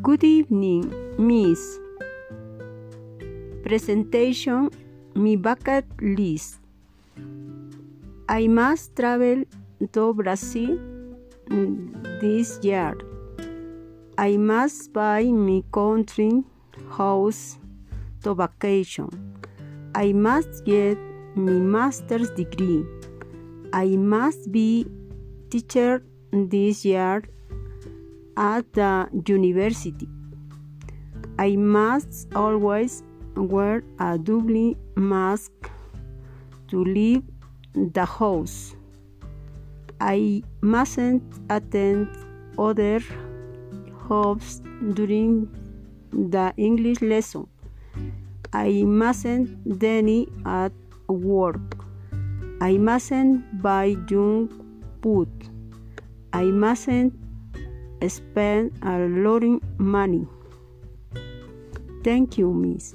Good evening, Miss. Presentation My bucket list. I must travel to Brazil mm, this year. I must buy my country house to vacation. I must get my master's degree. I must be teacher this year at the university. I must always wear a double mask to leave the house. I mustn't attend other hobbies during the English lesson. I mustn't dine at work. I mustn't buy junk food. I mustn't spend a lot of money. Thank you, Miss.